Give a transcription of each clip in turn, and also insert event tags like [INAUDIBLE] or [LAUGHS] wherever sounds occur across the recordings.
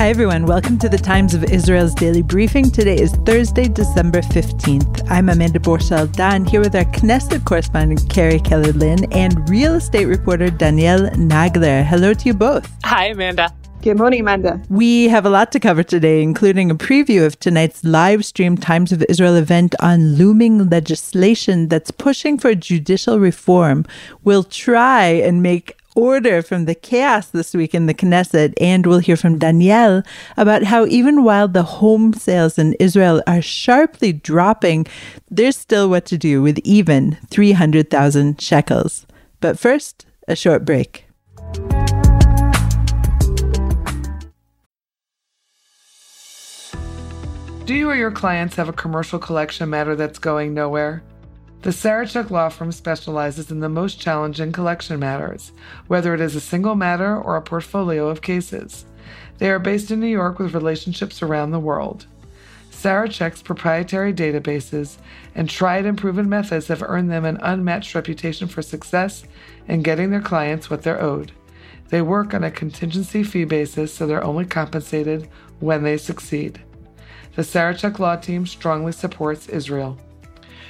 Hi, everyone. Welcome to the Times of Israel's daily briefing. Today is Thursday, December 15th. I'm Amanda Borschel Dan here with our Knesset correspondent, Carrie Keller Lynn, and real estate reporter, Danielle Nagler. Hello to you both. Hi, Amanda. Good morning, Amanda. We have a lot to cover today, including a preview of tonight's live stream Times of Israel event on looming legislation that's pushing for judicial reform. We'll try and make order from the chaos this week in the Knesset, and we'll hear from Danielle about how even while the home sales in Israel are sharply dropping, there's still what to do with even 300,000 shekels. But first, a short break. Do you or your clients have a commercial collection matter that's going nowhere? The Sarachek Law Firm specializes in the most challenging collection matters, whether it is a single matter or a portfolio of cases. They are based in New York with relationships around the world. Sarachek's proprietary databases and tried and proven methods have earned them an unmatched reputation for success in getting their clients what they're owed. They work on a contingency fee basis, so they're only compensated when they succeed. The Sarachek Law Team strongly supports Israel.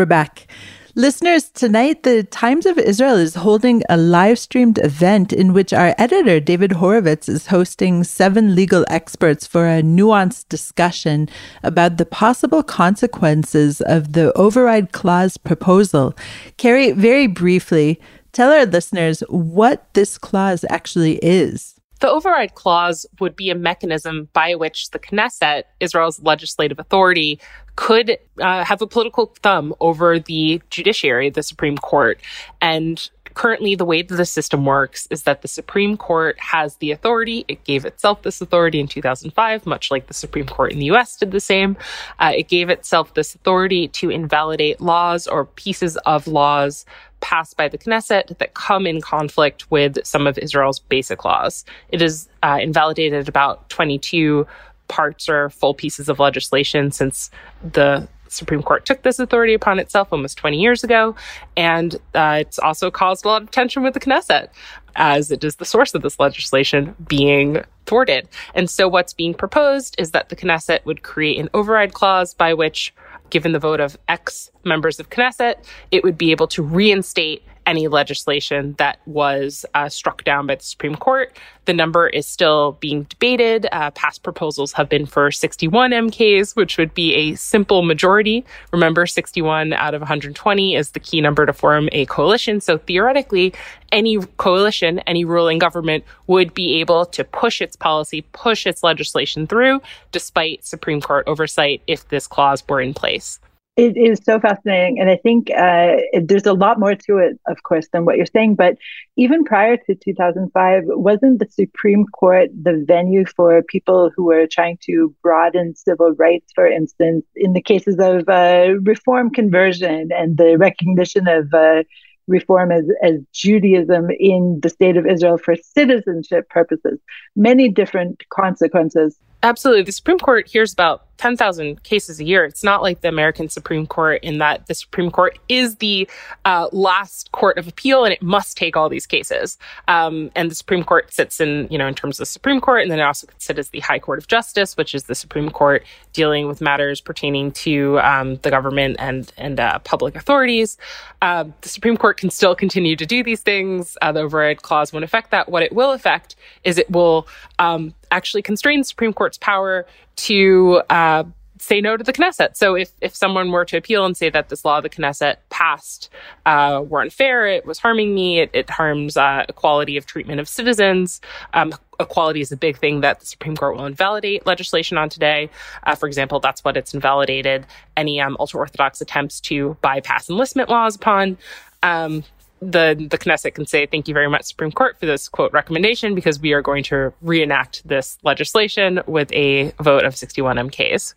We're back. Listeners, tonight the Times of Israel is holding a live streamed event in which our editor, David Horovitz, is hosting seven legal experts for a nuanced discussion about the possible consequences of the override clause proposal. Carrie, very briefly, tell our listeners what this clause actually is. The override clause would be a mechanism by which the Knesset, Israel's legislative authority, could uh, have a political thumb over the judiciary, the Supreme Court. And currently, the way that the system works is that the Supreme Court has the authority. It gave itself this authority in 2005, much like the Supreme Court in the US did the same. Uh, it gave itself this authority to invalidate laws or pieces of laws passed by the Knesset that come in conflict with some of Israel's basic laws. It has uh, invalidated about 22 parts or full pieces of legislation since the Supreme Court took this authority upon itself almost 20 years ago. And uh, it's also caused a lot of tension with the Knesset, as it is the source of this legislation being thwarted. And so, what's being proposed is that the Knesset would create an override clause by which given the vote of X members of Knesset, it would be able to reinstate any legislation that was uh, struck down by the Supreme Court. The number is still being debated. Uh, past proposals have been for 61 MKs, which would be a simple majority. Remember, 61 out of 120 is the key number to form a coalition. So theoretically, any coalition, any ruling government would be able to push its policy, push its legislation through, despite Supreme Court oversight if this clause were in place. It is so fascinating. And I think uh, there's a lot more to it, of course, than what you're saying. But even prior to 2005, wasn't the Supreme Court the venue for people who were trying to broaden civil rights, for instance, in the cases of uh, reform conversion and the recognition of uh, reform as, as Judaism in the state of Israel for citizenship purposes? Many different consequences. Absolutely. The Supreme Court hears about 10,000 cases a year. It's not like the American Supreme Court in that the Supreme Court is the uh, last court of appeal and it must take all these cases. Um, and the Supreme Court sits in, you know, in terms of the Supreme Court, and then it also sits as the High Court of Justice, which is the Supreme Court dealing with matters pertaining to um, the government and and uh, public authorities. Uh, the Supreme Court can still continue to do these things. Uh, the override clause won't affect that. What it will affect is it will um, actually constrain the Supreme Court's power to uh, say no to the Knesset. So if, if someone were to appeal and say that this law the Knesset passed uh, were unfair, it was harming me, it, it harms uh, equality of treatment of citizens. Um, equality is a big thing that the Supreme Court will invalidate legislation on today. Uh, for example, that's what it's invalidated any um, ultra orthodox attempts to bypass enlistment laws upon. Um, the the Knesset can say thank you very much Supreme Court for this quote recommendation because we are going to reenact this legislation with a vote of 61 MKs.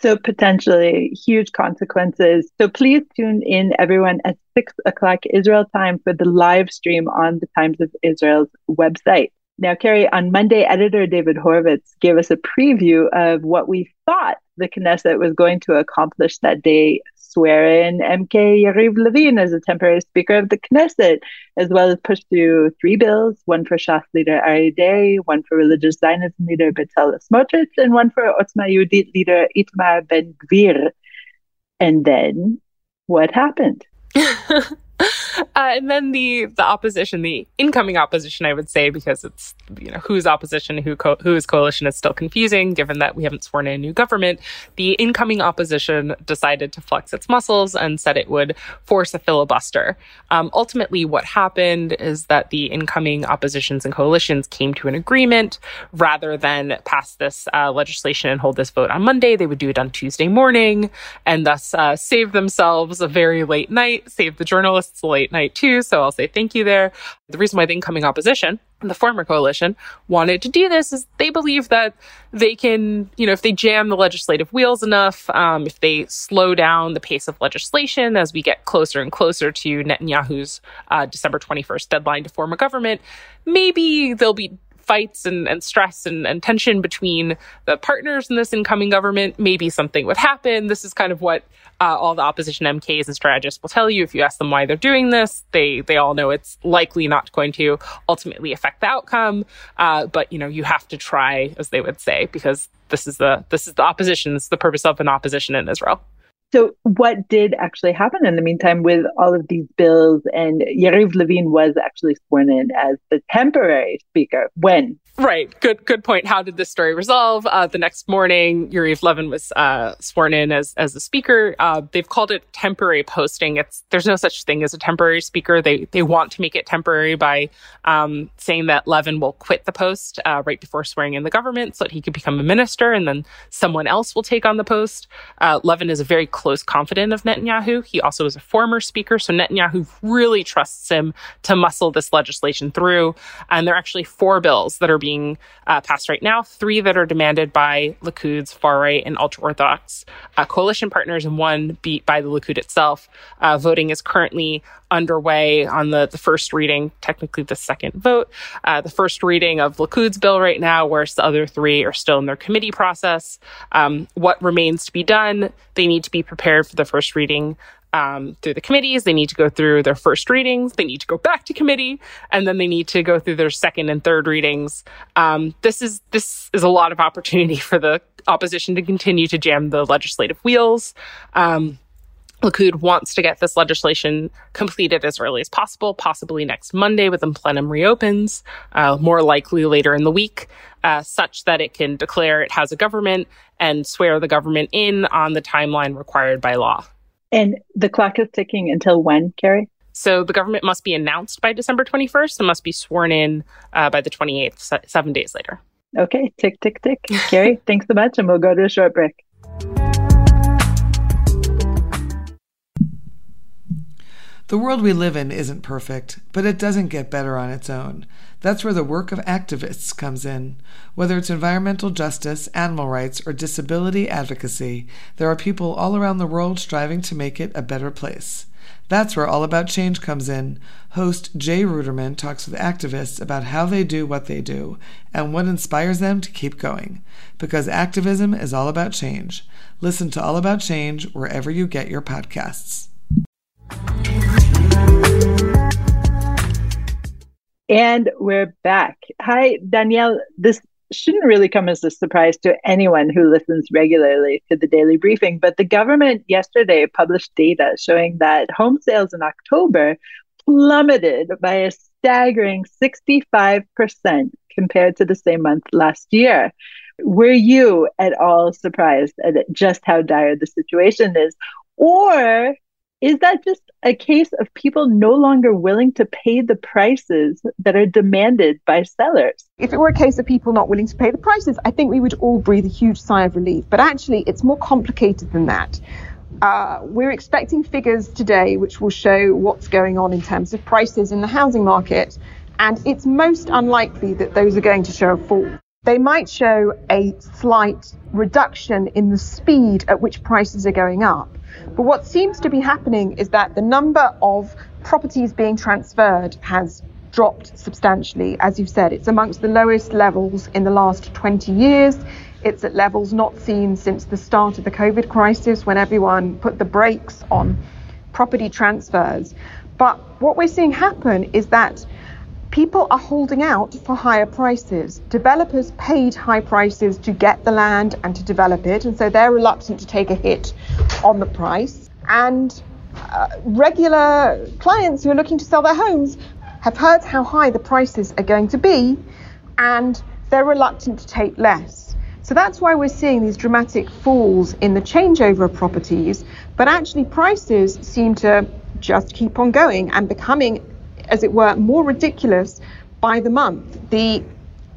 So potentially huge consequences. So please tune in everyone at six o'clock Israel time for the live stream on the Times of Israel's website. Now, Carrie, on Monday, editor David Horovitz gave us a preview of what we thought the Knesset was going to accomplish that day swear in MK Yariv Levin as a temporary Speaker of the Knesset, as well as push through three bills one for Shas leader Aryeh Deri, one for religious Zionism leader Bezalel Smotrich, and one for Otzma Yehudit leader Itamar Ben Gvir. And then what happened? [LAUGHS] Uh, and then the the opposition, the incoming opposition, I would say, because it's you know who's opposition, who co- who is coalition is still confusing, given that we haven't sworn in a new government. The incoming opposition decided to flex its muscles and said it would force a filibuster. Um, ultimately, what happened is that the incoming oppositions and coalitions came to an agreement rather than pass this uh, legislation and hold this vote on Monday. They would do it on Tuesday morning and thus uh, save themselves a very late night, save the journalists a late night too. So I'll say thank you there. The reason why the incoming opposition, the former coalition, wanted to do this is they believe that they can, you know, if they jam the legislative wheels enough, um, if they slow down the pace of legislation as we get closer and closer to Netanyahu's uh, December 21st deadline to form a government, maybe they'll be fights and, and stress and, and tension between the partners in this incoming government, maybe something would happen. This is kind of what uh, all the opposition MKs and strategists will tell you. If you ask them why they're doing this, they they all know it's likely not going to ultimately affect the outcome. Uh, but you know, you have to try, as they would say, because this is the this is the opposition. This is the purpose of an opposition in Israel. So, what did actually happen in the meantime with all of these bills? And Yariv Levin was actually sworn in as the temporary speaker. When? Right. Good. Good point. How did this story resolve? Uh, the next morning, Yariv Levin was uh, sworn in as as the speaker. Uh, they've called it temporary posting. It's there's no such thing as a temporary speaker. They they want to make it temporary by um, saying that Levin will quit the post uh, right before swearing in the government, so that he could become a minister, and then someone else will take on the post. Uh, Levin is a very close confidant of Netanyahu. He also is a former speaker, so Netanyahu really trusts him to muscle this legislation through. And there are actually four bills that are being uh, passed right now, three that are demanded by Likud's far right and ultra orthodox uh, coalition partners, and one beat by the Likud itself. Uh, voting is currently underway on the, the first reading, technically the second vote, uh, the first reading of Likud's bill right now, whereas the other three are still in their committee process. Um, what remains to be done? They need to be prepared for the first reading um, through the committees. They need to go through their first readings. They need to go back to committee, and then they need to go through their second and third readings. Um, this is this is a lot of opportunity [LAUGHS] for the opposition to continue to jam the legislative wheels. Um, Likud wants to get this legislation completed as early as possible, possibly next Monday when the plenum reopens, uh, more likely later in the week, uh, such that it can declare it has a government and swear the government in on the timeline required by law. And the clock is ticking until when, Carrie? So the government must be announced by December 21st and must be sworn in uh, by the 28th, seven days later. Okay, tick, tick, tick. Carrie, [LAUGHS] thanks so much, and we'll go to a short break. The world we live in isn't perfect, but it doesn't get better on its own. That's where the work of activists comes in. Whether it's environmental justice, animal rights, or disability advocacy, there are people all around the world striving to make it a better place. That's where All About Change comes in. Host Jay Ruderman talks with activists about how they do what they do and what inspires them to keep going. Because activism is all about change. Listen to All About Change wherever you get your podcasts. And we're back. Hi, Danielle. This shouldn't really come as a surprise to anyone who listens regularly to the daily briefing, but the government yesterday published data showing that home sales in October plummeted by a staggering 65% compared to the same month last year. Were you at all surprised at just how dire the situation is? Or is that just a case of people no longer willing to pay the prices that are demanded by sellers? If it were a case of people not willing to pay the prices, I think we would all breathe a huge sigh of relief. But actually, it's more complicated than that. Uh, we're expecting figures today which will show what's going on in terms of prices in the housing market, and it's most unlikely that those are going to show a fall. They might show a slight reduction in the speed at which prices are going up. But what seems to be happening is that the number of properties being transferred has dropped substantially. As you've said, it's amongst the lowest levels in the last 20 years. It's at levels not seen since the start of the COVID crisis when everyone put the brakes on property transfers. But what we're seeing happen is that people are holding out for higher prices. Developers paid high prices to get the land and to develop it, and so they're reluctant to take a hit on the price. And uh, regular clients who are looking to sell their homes have heard how high the prices are going to be, and they're reluctant to take less. So that's why we're seeing these dramatic falls in the changeover of properties, but actually prices seem to just keep on going and becoming, as it were, more ridiculous by the month. The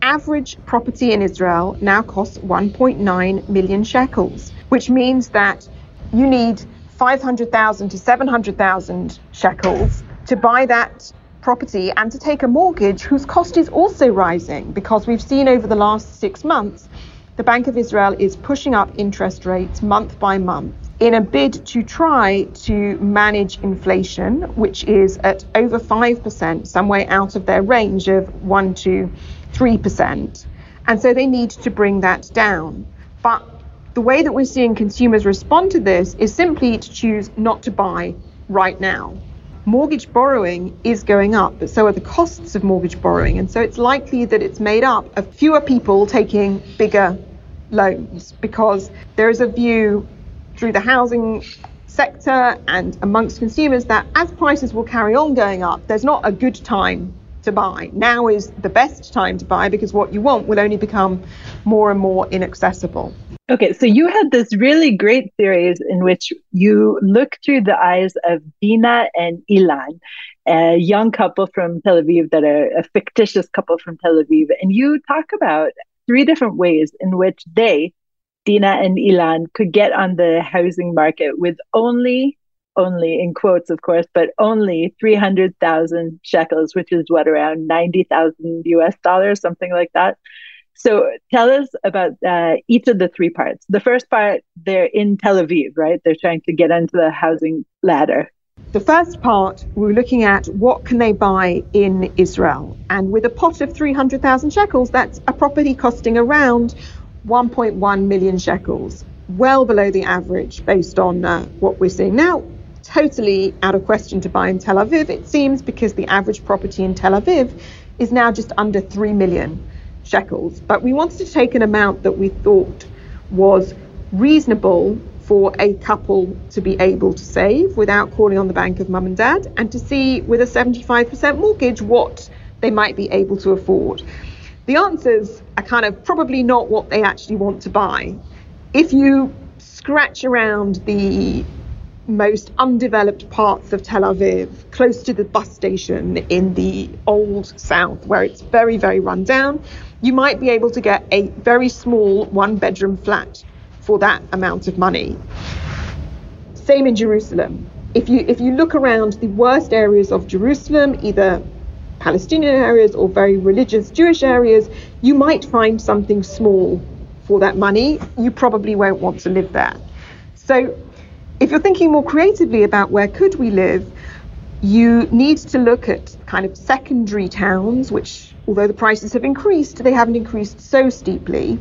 average property in Israel now costs 1.9 million shekels, which means that you need 500,000 to 700,000 shekels to buy that property and to take a mortgage whose cost is also rising because we've seen over the last six months the Bank of Israel is pushing up interest rates month by month in a bid to try to manage inflation, which is at over 5%, some way out of their range of 1 to 3%. And so they need to bring that down. But the way that we're seeing consumers respond to this is simply to choose not to buy right now. Mortgage borrowing is going up, but so are the costs of mortgage borrowing. And so it's likely that it's made up of fewer people taking bigger loans because there is a view through the housing sector and amongst consumers that as prices will carry on going up, there's not a good time to buy. Now is the best time to buy because what you want will only become more and more inaccessible. Okay, so you had this really great series in which you look through the eyes of Dina and Ilan, a young couple from Tel Aviv that are a fictitious couple from Tel Aviv, and you talk about three different ways in which they, Dina and Ilan, could get on the housing market with only, only in quotes, of course, but only 300,000 shekels, which is what, around 90,000 US dollars, something like that. So tell us about uh, each of the three parts. The first part, they're in Tel Aviv, right? They're trying to get onto the housing ladder. The first part, we're looking at what can they buy in Israel. And with a pot of 300,000 shekels, that's a property costing around 1.1 million shekels, well below the average based on uh, what we're seeing now. Totally out of question to buy in Tel Aviv, it seems, because the average property in Tel Aviv is now just under 3 million shekels. But we wanted to take an amount that we thought was reasonable for a couple to be able to save without calling on the bank of mum and dad and to see with a 75% mortgage what they might be able to afford. The answers are kind of probably not what they actually want to buy. If you scratch around the most undeveloped parts of Tel Aviv, close to the bus station in the old south, where it's very, very run down, you might be able to get a very small one bedroom flat for that amount of money. Same in Jerusalem. If you if you look around the worst areas of Jerusalem, either Palestinian areas or very religious Jewish areas, you might find something small for that money. You probably won't want to live there. So if you're thinking more creatively about where could we live, you need to look at kind of secondary towns, which although the prices have increased, they haven't increased so steeply.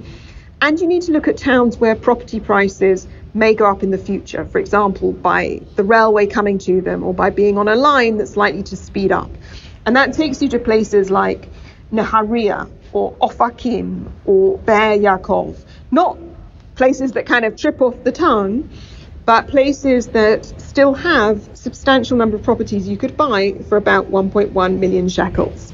And you need to look at towns where property prices may go up in the future, for example, by the railway coming to them or by being on a line that's likely to speed up. And that takes you to places like Nahariya or Ofakim or Be'er Yaakov, not places that kind of trip off the tongue, but places that still have substantial number of properties you could buy for about 1.1 million shekels.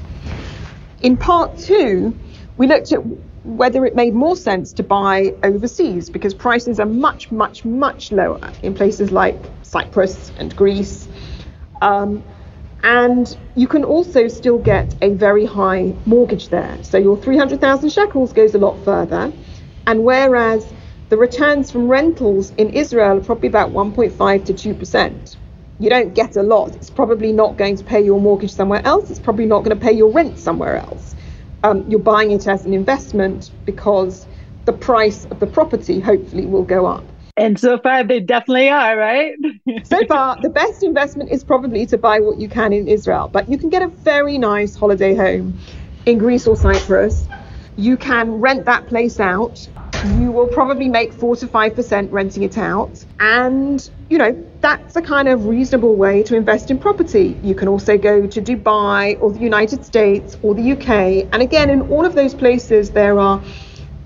In part two, we looked at whether it made more sense to buy overseas because prices are much, much, much lower in places like Cyprus and Greece. Um, and you can also still get a very high mortgage there. So your 300,000 shekels goes a lot further. And whereas the returns from rentals in Israel are probably about 1.5 to 2%. You don't get a lot. It's probably not going to pay your mortgage somewhere else. It's probably not going to pay your rent somewhere else. Um, you're buying it as an investment because the price of the property hopefully will go up. And so far, they definitely are, right? so far, the best investment is probably to buy what you can in Israel. But you can get a very nice holiday home in Greece or Cyprus. You can rent that place out you will probably make 4 to 5% renting it out. And, you know, that's a kind of reasonable way to invest in property. You can also go to Dubai or the United States or the UK. And again, in all of those places, there are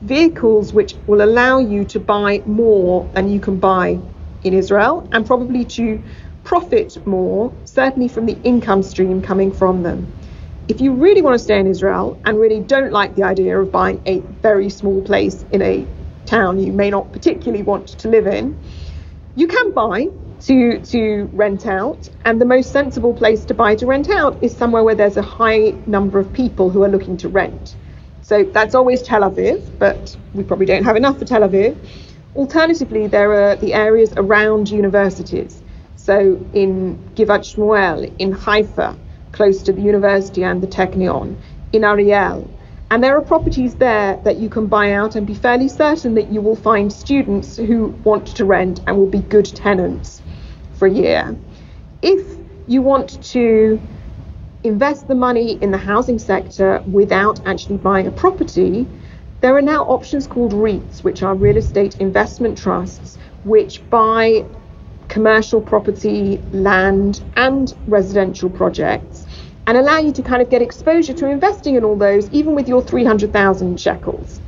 vehicles which will allow you to buy more than you can buy in Israel and probably to profit more, certainly from the income stream coming from them if you really want to stay in Israel and really don't like the idea of buying a very small place in a town you may not particularly want to live in, you can buy to to rent out and the most sensible place to buy to rent out is somewhere where there's a high number of people who are looking to rent. So that's always Tel Aviv, but we probably don't have enough for Tel Aviv. Alternatively, there are the areas around universities. So in Givat Shmuel, in Haifa, close to the university and the Technion in Ariel. And there are properties there that you can buy out and be fairly certain that you will find students who want to rent and will be good tenants for a year. If you want to invest the money in the housing sector without actually buying a property, there are now options called REITs, which are real estate investment trusts, which buy commercial property, land, and residential projects and allow you to kind of get exposure to investing in all those, even with your 300,000 shekels.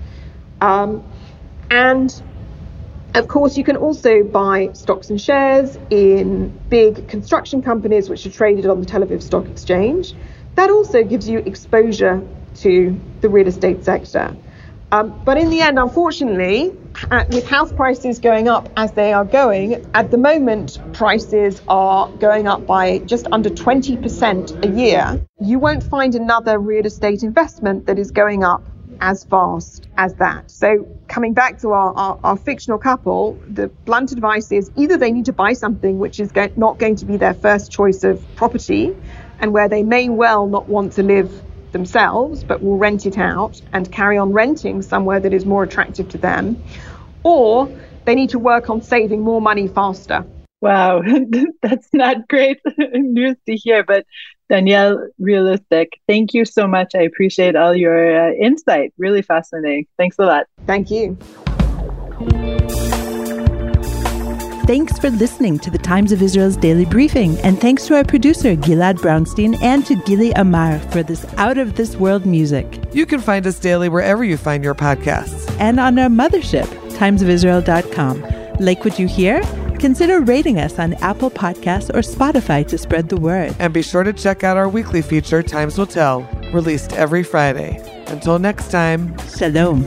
Um, and of course, you can also buy stocks and shares in big construction companies which are traded on the Tel Aviv Stock Exchange. That also gives you exposure to the real estate sector. Um, but in the end, unfortunately, uh, with house prices going up as they are going, at the moment, prices are going up by just under 20% a year. You won't find another real estate investment that is going up as fast as that. So, coming back to our, our, our fictional couple, the blunt advice is either they need to buy something which is not going to be their first choice of property and where they may well not want to live themselves, but will rent it out and carry on renting somewhere that is more attractive to them, or they need to work on saving more money faster. Wow, [LAUGHS] that's not great [LAUGHS] news to hear, but Danielle, realistic. Thank you so much. I appreciate all your uh, insight. Really fascinating. Thanks a lot. Thank you. Thanks for listening to the Times of Israel's daily briefing, and thanks to our producer, Gilad Brownstein, and to Gili Amar for this out of this world music. You can find us daily wherever you find your podcasts. And on our mothership, timesofisrael.com. Like what you hear? Consider rating us on Apple Podcasts or Spotify to spread the word. And be sure to check out our weekly feature, Times Will Tell, released every Friday. Until next time, Shalom.